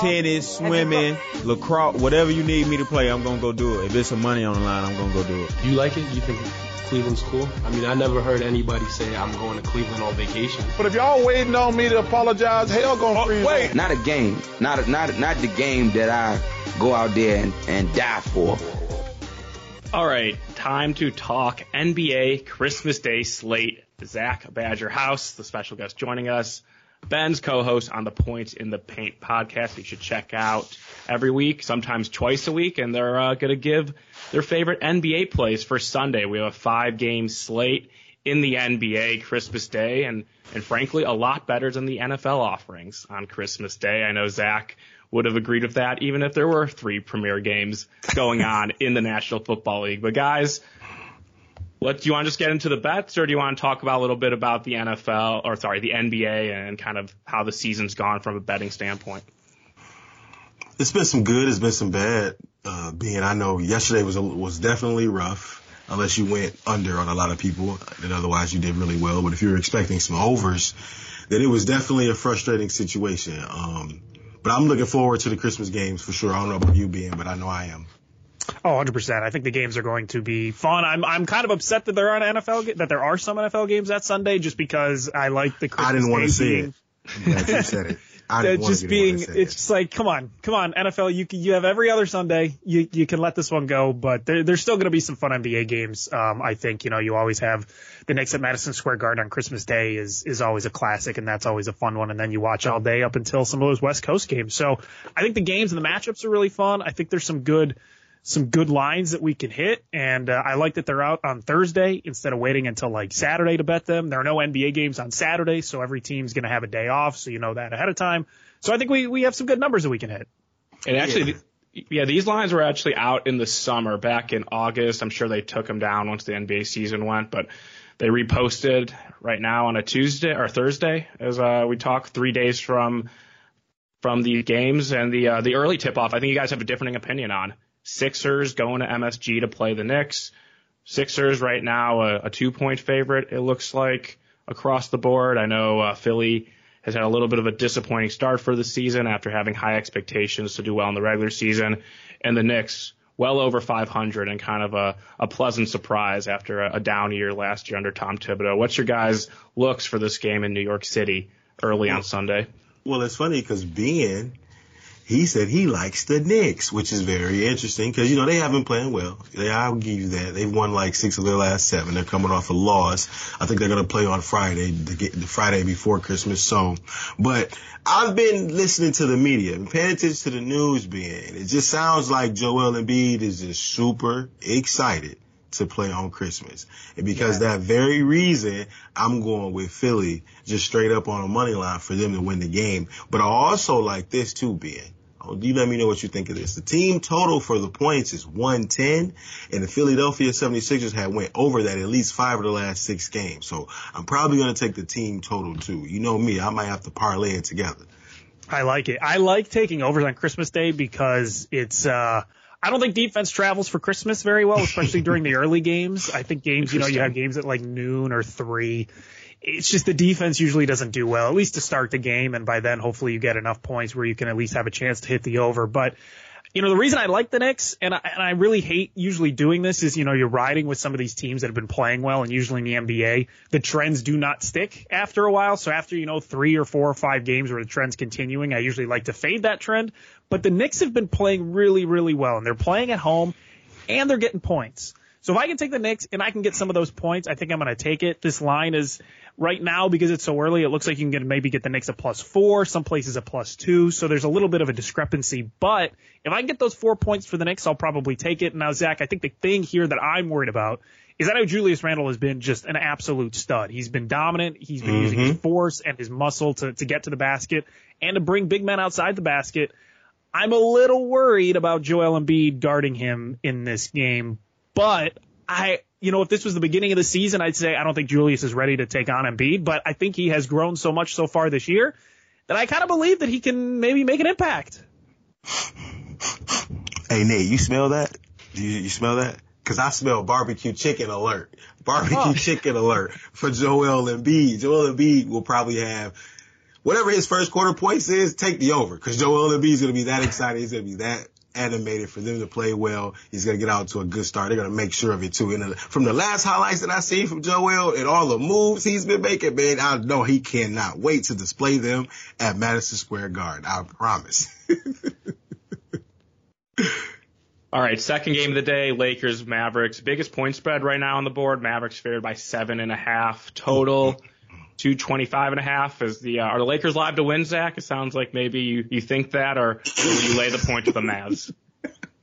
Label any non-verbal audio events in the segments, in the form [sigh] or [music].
Tennis, swimming, lacrosse, whatever you need me to play, I'm gonna go do it. If there's some money on the line, I'm gonna go do it. You like it? You think Cleveland's cool? I mean, I never heard anybody say I'm going to Cleveland on vacation. But if y'all waiting on me to apologize, hell gonna Oh, freeze. wait. Not a game. Not a, not a, not the game that I go out there and, and die for. All right, time to talk NBA Christmas Day slate. Zach Badger House, the special guest joining us. Ben's co-host on the Points in the Paint podcast. You should check out every week, sometimes twice a week, and they're uh, going to give their favorite NBA plays for Sunday. We have a five-game slate in the NBA Christmas Day, and and frankly, a lot better than the NFL offerings on Christmas Day. I know Zach would have agreed with that, even if there were three premier games going on in the National Football League. But guys, what do you want to just get into the bets, or do you want to talk about a little bit about the NFL, or sorry, the NBA, and kind of how the season's gone from a betting standpoint? It's been some good. It's been some bad. Uh, Ben I know yesterday was a, was definitely rough. Unless you went under on a lot of people, then otherwise you did really well. But if you were expecting some overs, then it was definitely a frustrating situation. Um, but I'm looking forward to the Christmas games for sure. I don't know about you Ben, but I know I am. Oh, 100%. I think the games are going to be fun. I'm I'm kind of upset that there are NFL that there are some NFL games that Sunday just because I like the Christmas I didn't want to see being, it. I'm glad you said it. I didn't [laughs] want just to being it's it. just like come on, come on NFL, you you have every other Sunday. You you can let this one go, but there, there's still going to be some fun NBA games. Um I think, you know, you always have the Knicks at Madison Square Garden on Christmas Day is is always a classic and that's always a fun one and then you watch all day up until some of those West Coast games. So, I think the games and the matchups are really fun. I think there's some good some good lines that we can hit. And uh, I like that they're out on Thursday instead of waiting until like Saturday to bet them. There are no NBA games on Saturday, so every team's going to have a day off, so you know that ahead of time. So I think we, we have some good numbers that we can hit. And actually, yeah. these lines were actually out in the summer, back in August. I'm sure they took them down once the NBA season went, but they reposted right now on a Tuesday or Thursday as uh, we talk three days from from the games and the uh, the early tip off. I think you guys have a differing opinion on Sixers going to MSG to play the Knicks. Sixers right now a, a two point favorite. It looks like across the board. I know uh, Philly has had a little bit of a disappointing start for the season after having high expectations to do well in the regular season, and the Knicks well over 500 and kind of a, a pleasant surprise after a, a down year last year under Tom Thibodeau. What's your guys' looks for this game in New York City early on Sunday? Well, it's funny because Ben, he said he likes the Knicks, which is very interesting because, you know, they have been playing well. They, I'll give you that. They've won like six of their last seven. They're coming off a loss. I think they're going to play on Friday, the, the Friday before Christmas. So, but I've been listening to the media, been paying attention to the news, Ben, It just sounds like Joel Embiid is just super excited to play on Christmas. And because that very reason, I'm going with Philly just straight up on a money line for them to win the game. But I also like this too, Ben. Oh, you let me know what you think of this. The team total for the points is 110, and the Philadelphia 76ers had went over that at least five of the last six games. So I'm probably going to take the team total too. You know me, I might have to parlay it together. I like it. I like taking overs on Christmas Day because it's, uh, I don't think defense travels for Christmas very well, especially during the early games. I think games, you know, you have games at like noon or three. It's just the defense usually doesn't do well, at least to start the game. And by then, hopefully you get enough points where you can at least have a chance to hit the over. But, you know, the reason I like the Knicks and I, and I really hate usually doing this is, you know, you're riding with some of these teams that have been playing well and usually in the NBA, the trends do not stick after a while. So after, you know, three or four or five games where the trend's continuing, I usually like to fade that trend. But the Knicks have been playing really, really well and they're playing at home and they're getting points. So if I can take the Knicks and I can get some of those points, I think I'm going to take it. This line is right now because it's so early. It looks like you can get, maybe get the Knicks a plus four, some places a plus two. So there's a little bit of a discrepancy. But if I can get those four points for the Knicks, I'll probably take it. Now, Zach, I think the thing here that I'm worried about is that how Julius Randle has been just an absolute stud. He's been dominant. He's been mm-hmm. using his force and his muscle to, to get to the basket and to bring big men outside the basket. I'm a little worried about Joel Embiid guarding him in this game, but I, you know, if this was the beginning of the season, I'd say I don't think Julius is ready to take on Embiid, but I think he has grown so much so far this year that I kind of believe that he can maybe make an impact. Hey Nate, you smell that? You, you smell that? Cause I smell barbecue chicken alert. Barbecue oh. [laughs] chicken alert for Joel Embiid. Joel Embiid will probably have whatever his first quarter points is, take the over. Cause Joel Embiid is going to be that excited. He's going to be that animated for them to play well. He's going to get out to a good start. They're going to make sure of it too. And uh, from the last highlights that I seen from Joel and all the moves he's been making, man, I know he cannot wait to display them at Madison Square Garden. I promise. [laughs] All right, second game of the day, Lakers Mavericks. Biggest point spread right now on the board. Mavericks favored by seven and a half total. 225 and a half is the uh, are the Lakers live to win Zach? It sounds like maybe you, you think that or will you lay the point to the Mavs?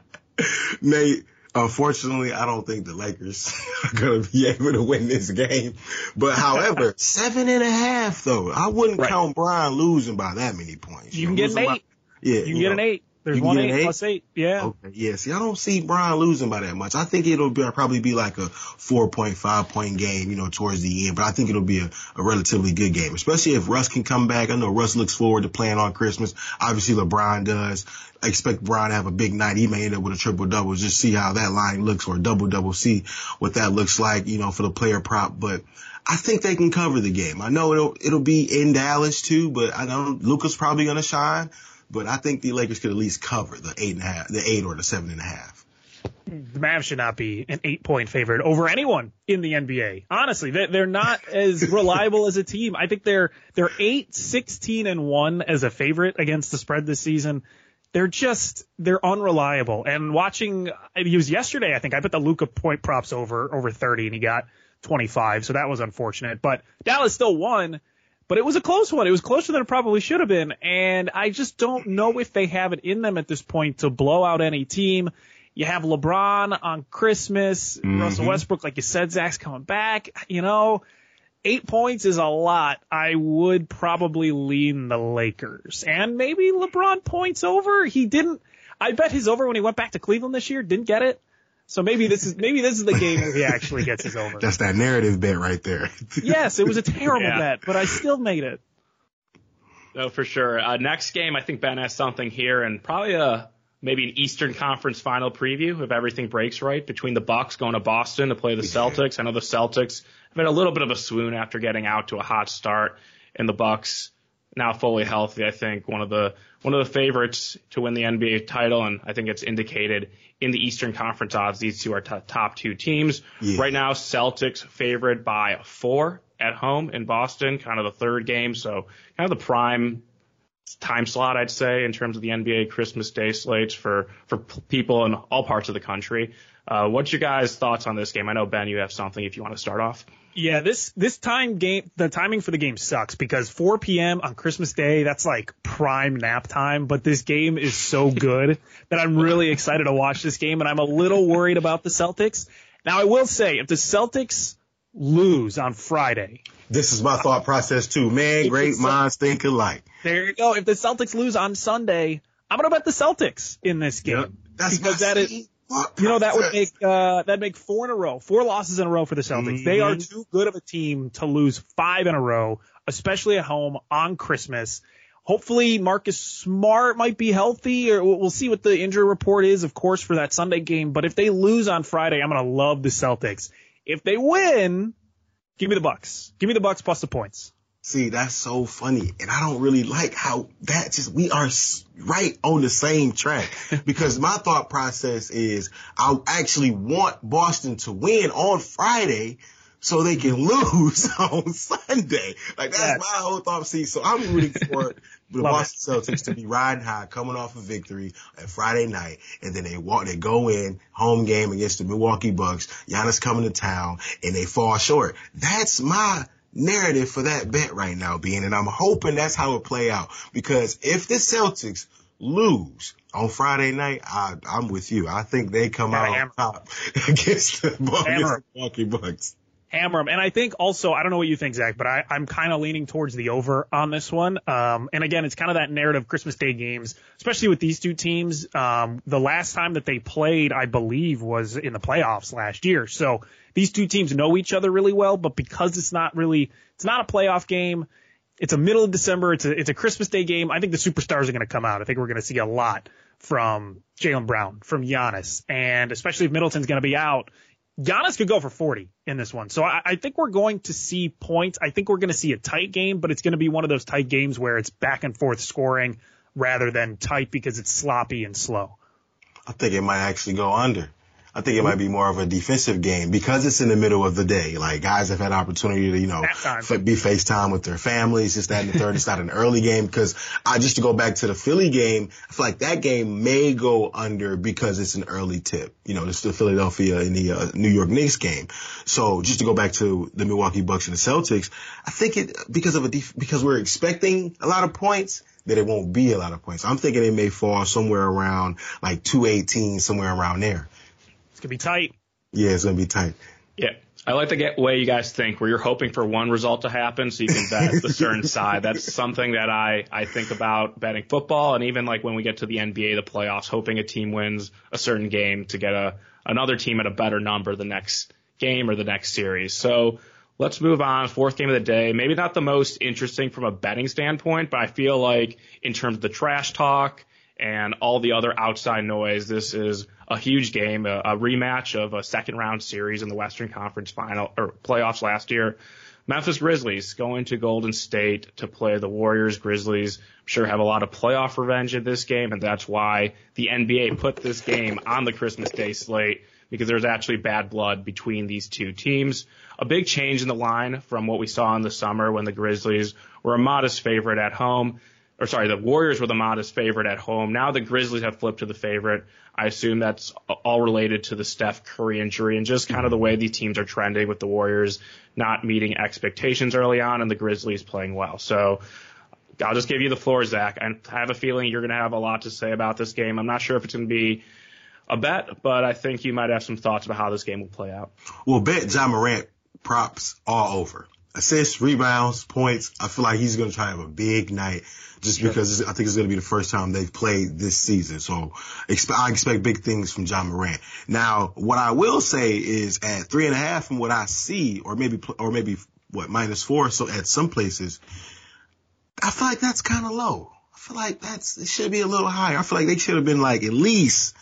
[laughs] Nate unfortunately I don't think the Lakers [laughs] are going to be able to win this game. But however [laughs] seven and a half though. I wouldn't right. count Bron losing by that many points you, you can get an eight by, yeah you can get know, an eight there's one eight, eight plus eight. Yeah. Okay. Yeah. See, I don't see Bron losing by that much. I think it'll be, probably be like a 4.5 point game, you know, towards the end, but I think it'll be a, a relatively good game, especially if Russ can come back. I know Russ looks forward to playing on Christmas. Obviously LeBron does. I expect Bron to have a big night. He may end up with a triple double. Just see how that line looks or double double. See what that looks like, you know, for the player prop. But I think they can cover the game. I know it'll, it'll be in Dallas too, but I know Luka's probably going to shine but I think the Lakers could at least cover the eight and a half, the eight or the seven and a half. The Mavs should not be an eight point favorite over anyone in the NBA. Honestly, they're not [laughs] as reliable as a team. I think they're, they're eight, 16 and one as a favorite against the spread this season. They're just, they're unreliable. And watching, it was yesterday, I think I put the Luka point props over, over 30 and he got 25. So that was unfortunate, but Dallas still won but it was a close one. It was closer than it probably should have been. And I just don't know if they have it in them at this point to blow out any team. You have LeBron on Christmas, mm-hmm. Russell Westbrook, like you said, Zach's coming back. You know, eight points is a lot. I would probably lean the Lakers and maybe LeBron points over. He didn't, I bet his over when he went back to Cleveland this year, didn't get it. So maybe this is maybe this is the game where he actually gets his [laughs] over. That's that narrative bet right there. [laughs] yes, it was a terrible yeah. bet, but I still made it. No, for sure. Uh, next game, I think Ben has something here, and probably a maybe an Eastern Conference Final preview if everything breaks right between the Bucks going to Boston to play the [laughs] Celtics. I know the Celtics have had a little bit of a swoon after getting out to a hot start, and the Bucks now fully healthy. I think one of the one of the favorites to win the NBA title, and I think it's indicated in the Eastern Conference odds. These two are t- top two teams. Yeah. Right now, Celtics favored by four at home in Boston, kind of the third game. So kind of the prime time slot, I'd say, in terms of the NBA Christmas Day slates for, for people in all parts of the country. Uh, what's your guys' thoughts on this game? I know Ben, you have something if you want to start off. Yeah, this this time game the timing for the game sucks because 4 p.m. on Christmas Day that's like prime nap time. But this game is so [laughs] good that I'm really excited to watch this game, and I'm a little worried about the Celtics. Now I will say if the Celtics lose on Friday, this is my thought process too. Man, great minds think alike. There you go. If the Celtics lose on Sunday, I'm gonna bet the Celtics in this game yep, that's because that is you know, that would make, uh, that'd make four in a row, four losses in a row for the Celtics. Mm-hmm. They are mm-hmm. too good of a team to lose five in a row, especially at home on Christmas. Hopefully Marcus Smart might be healthy or we'll see what the injury report is, of course, for that Sunday game. But if they lose on Friday, I'm going to love the Celtics. If they win, give me the Bucks. Give me the Bucks plus the points. See, that's so funny. And I don't really like how that just, we are right on the same track [laughs] because my thought process is I actually want Boston to win on Friday so they can [laughs] lose on Sunday. Like that's Yes. my whole thought. See, so I'm rooting for the [laughs] Boston Celtics to be riding high, coming off a victory at Friday night, and then they walk, they go in home game against the Milwaukee Bucks. Giannis coming to town, and they fall short. That's my narrative for that bet right now, Ben, and I'm hoping that's how it play out. Because if the Celtics lose on Friday night, I, I'm with you. I think they come Gotta out on top [laughs] against the, against Milwaukee Bucks. hammer 'em. And I think also, I don't know what you think, Zach, but I, I'm kind of leaning towards the over on this one. Um, and again, it's kind of that narrative Christmas Day games, especially with these two teams. Um, the last time that they played, I believe, was in the playoffs last year. So these two teams know each other really well, but because it's not really, it's not a playoff game. It's a middle of December. It's a, it's a Christmas Day game. I think the superstars are going to come out. I think we're going to see a lot from Jaylen Brown, from Giannis, and especially if Middleton's going to be out. Giannis could go for 40 in this one. So I, I think we're going to see points. I think we're going to see a tight game, but it's going to be one of those tight games where it's back and forth scoring rather than tight because it's sloppy and slow. I think it might actually go under. I think it might be more of a defensive game because it's in the middle of the day. Like guys have had opportunity to, you know, f- be FaceTime with their families, just that and the third. it's not an early game because I just to go back to the Philly game, I feel like that game may go under because it's an early tip. You know, it's the Philadelphia and the uh, New York Knicks game. So just to go back to the Milwaukee Bucks and the Celtics, I think it because of a def- because we're expecting a lot of points that it won't be a lot of points. I'm thinking it may fall somewhere around like 218, somewhere around there. It's going to be tight. Yeah, it's gonna be tight. Yeah. I like the get way you guys think, where you're hoping for one result to happen so you can bet the [laughs] certain side. That's something that I, I think about betting football and even like when we get to the NBA, the playoffs, hoping a team wins a certain game to get a another team at a better number the next game or the next series. So let's move on. Fourth game of the day. Maybe not the most interesting from a betting standpoint, but I feel like in terms of the trash talk and all the other outside noise, this is a huge game, a, a rematch of a second round series in the Western Conference final or playoffs last year. Memphis Grizzlies going to Golden State to play the Warriors. Grizzlies, I'm sure, have a lot of playoff revenge in this game, and that's why the NBA put this game on the Christmas Day slate because there's actually bad blood between these two teams. A big change in the line from what we saw in the summer when the Grizzlies were a modest favorite at home or sorry, the Warriors were the modest favorite at home. Now the Grizzlies have flipped to the favorite. I assume that's all related to the Steph Curry injury and just kind of the way these teams are trending with the Warriors not meeting expectations early on and the Grizzlies playing well. So I'll just give you the floor, Zach. I have a feeling you're going to have a lot to say about this game. I'm not sure if it's going to be a bet, but I think you might have some thoughts about how this game will play out. Well, bet Ja Morant props all over. Assists, rebounds, points. I feel like he's going to try to have a big night just because I think it's going to be the first time they've played this season. So I expect big things from Ja Morant. Now, what I will say is at three and a half from what I see, or maybe, or maybe what, minus four. So at some places, I feel like that's kind of low. I feel like that's, it should be a little higher. I feel like they should have been like at least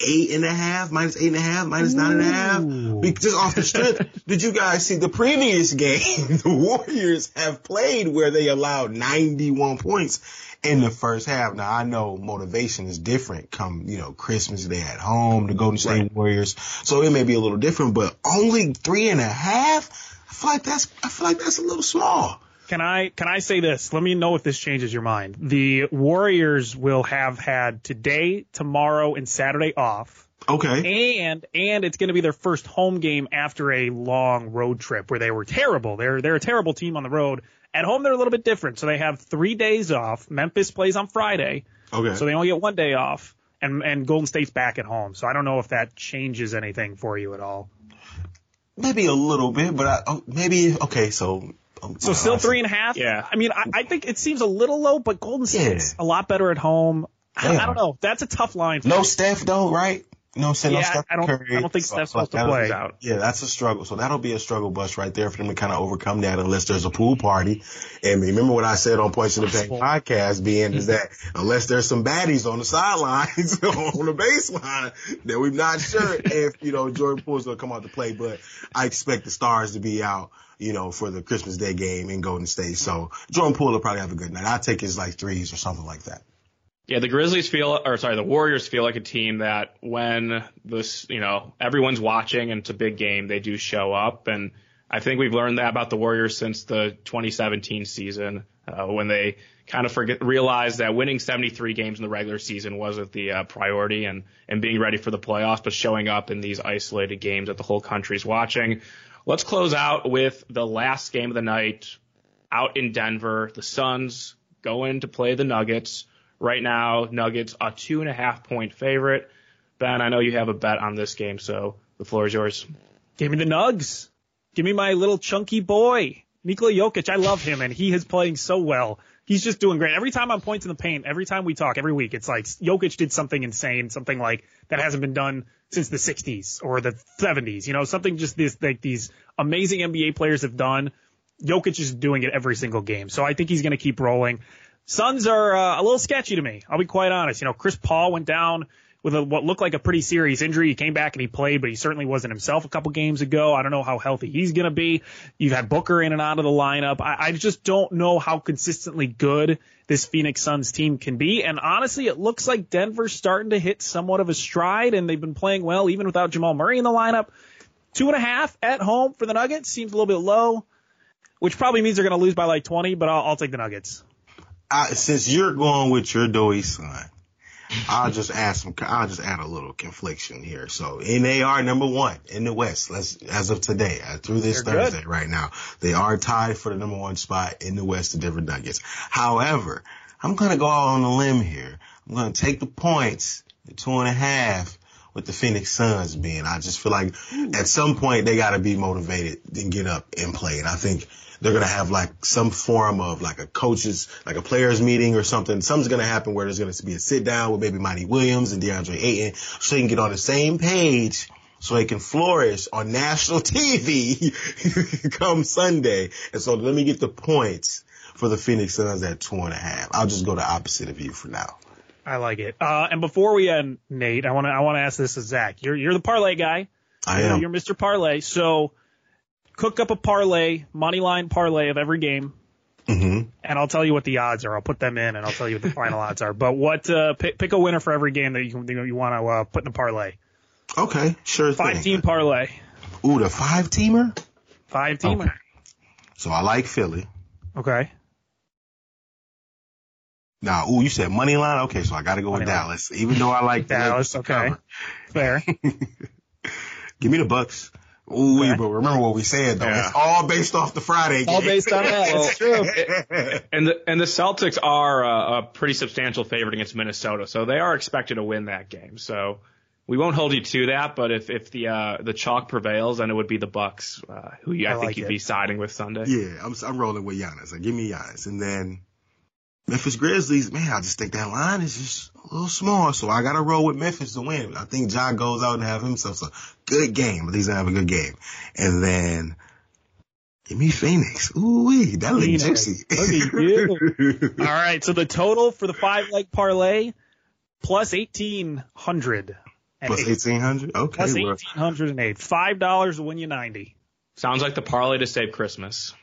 eight and a half, minus eight and a half, minus nine and a half. Be- Just off the strength. [laughs] Did you guys see the previous game? [laughs] The Warriors have played where they allowed 91 points in the first half. Now I know motivation is different come, you know, Christmas Day at home, the Golden State Warriors. So it may be a little different, but only three and a half? I feel like that's, I feel like that's a little small. Can I can I say this? Let me know if this changes your mind. The Warriors will have had today, tomorrow, and Saturday off. Okay. And and it's going to be their first home game after a long road trip where they were terrible. They're they're a terrible team on the road. At home they're a little bit different. So they have 3 days off. Memphis plays on Friday. Okay. So they only get one day off. And and Golden State's back at home. So I don't know if that changes anything for you at all. maybe a little bit, but I, oh, maybe, okay, so. So still three and a half. Yeah. I mean, I, I think it seems a little low, but Golden State's Yeah. a lot better at home. I, I don't know. That's a tough line. For No me. Steph though, right? You know what I'm saying? no Yeah, Steph I don't- Curry. I don't think Steph's supposed to play. out. Yeah, that's a struggle. So that'll be a struggle bus right there for them to kind of overcome that unless there's a pool party. And remember what I said on Points in the Paint podcast Ben is mm-hmm. that unless there's some baddies on the sidelines, [laughs] on the baseline, that we're not sure if, you know, Jordan Poole's going to come out to play. But I expect the stars to be out, you know, for the Christmas Day game in Golden State. So Jordan Poole will probably have a good night. I'll take his like threes or something like that. Yeah, the Grizzlies feel, or sorry, the Warriors feel like a team that when this, you know, everyone's watching and it's a big game, they do show up. And I think we've learned that about the Warriors since the 2017 season, uh, when they kind of forget, realized that winning 73 games in the regular season wasn't the uh, priority and, and being ready for the playoffs, but showing up in these isolated games that the whole country's watching. Let's close out with the last game of the night out in Denver. The Suns going to play the Nuggets. Right now, Nuggets a two and a half point favorite. Ben, I know you have a bet on this game, so the floor is yours. Give me the Nugs. Give me my little chunky boy, Nikola Jokic. I love him, and he is playing so well. He's just doing great. Every time I'm pointing the paint, every time we talk, every week, it's like Jokic did something insane, something like that hasn't been done since the 60s or the 70s. You know, something just this like these amazing NBA players have done. Jokic is doing it every single game, so I think he's going to keep rolling. Suns are uh, a little sketchy to me. I'll be quite honest. You know, Chris Paul went down with a, what looked like a pretty serious injury. He came back and he played, but he certainly wasn't himself a couple games ago. I don't know how healthy he's going to be. You've had Booker in and out of the lineup. I, I just don't know how consistently good this Phoenix Suns team can be. And honestly, it looks like Denver's starting to hit somewhat of a stride and they've been playing well even without Jamal Murray in the lineup. Two and a half at home for the Nuggets seems a little bit low, which probably means they're going to lose by like 20, but I'll, I'll take the Nuggets. I, since you're going with your doughy son, I'll just add some. I'll just add a little confliction here. So, and they are number one in the West. Let's as of today, uh, through this They're Thursday, good. right now, they are tied for the number one spot in the West, the Denver Nuggets. However, I'm gonna go out on a limb here. I'm gonna take the points, the two and a half, with the Phoenix Suns Ben. I just feel like hmm. at some point they got to be motivated and get up and play. And I think they're going to have like some form of like a coaches, like a players meeting or something. Something's going to happen where there's going to be a sit down with maybe Monty Williams and DeAndre Ayton so they can get on the same page so they can flourish on national [laughs] TV [laughs] come Sunday. And so let me get the points for the Phoenix Suns at two and a half. I'll just go the opposite of you for now. I like it. Uh, and before we end, Nate, I want to I want to ask this to Zach. You're you're the parlay guy. I am. You're Mr. Parlay. So cook up a parlay, money line parlay of every game, hmm and I'll tell you what the odds are. I'll put them in, and I'll tell you what the final [laughs] odds are. But what uh, pick, pick a winner for every game that you you, you want to uh, put in a parlay. Okay, sure Five thing. team parlay. Ooh, the five teamer? Five teamer. Okay. So I like Philly. Okay. Now, ooh, you said money line? Okay, so I gotta go with line. Dallas. Even though I like Dallas. Okay. Fair. [laughs] Give me the Bucks. Ooh, Okay. but remember what we said though. Yeah. It's all based off the Friday game. All based on that. It's true. [laughs] And the and the Celtics are a, a pretty substantial favorite against Minnesota, so they are expected to win that game. So we won't hold you to that, but if if the uh, the chalk prevails, then it would be the Bucks, uh, who you, I, I think like you'd it. be siding with Sunday. Yeah, I'm, I'm rolling with Giannis. Like, give me Giannis. And then Memphis Grizzlies, man, I just think that line is just a little small. So I got to roll with Memphis to win. I think Ja goes out and have himself a good game. At least I have a good game. And then give me Phoenix. Ooh, wee, that look Phoenix. juicy. Look at [laughs] All right. So the total for the five leg parlay plus eighteen hundred. Plus 1800? Okay. Plus well, eighteen hundred and eight. Five dollars will win you ninety. Sounds like the parlay to save Christmas.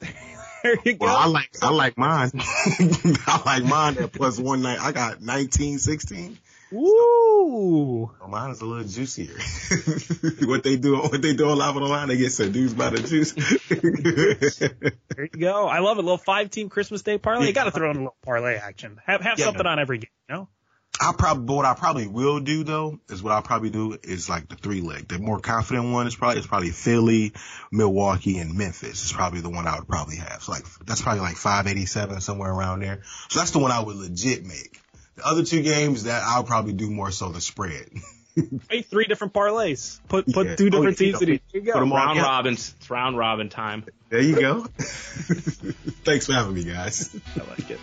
[laughs] There you go. well, I like, I like mine. [laughs] I like mine at plus one night. I got 19, 16. Woo! Well, mine is a little juicier. [laughs] what they do, what they do on live on the line, they get seduced by the juice. [laughs] There you go. I love it. A little five team Christmas Day parlay. You got to throw in a little parlay action. Have have Yeah. something on every game. You know. I probably, but what I probably will do though is what I'll probably do is like the three leg. The more confident one is probably it's probably Philly, Milwaukee, and Memphis. Is probably the one I would probably have. So like that's probably like 587 somewhere around there. So that's the one I would legit make. The other two games that I'll probably do more so the spread. [laughs] Hey, three different parlays. Put put Yeah. two Oh, different yeah, teams in each. There you Put go. 'em all Round count. robins, it's round robin time. There you go. [laughs] Thanks for having me, guys. I like it.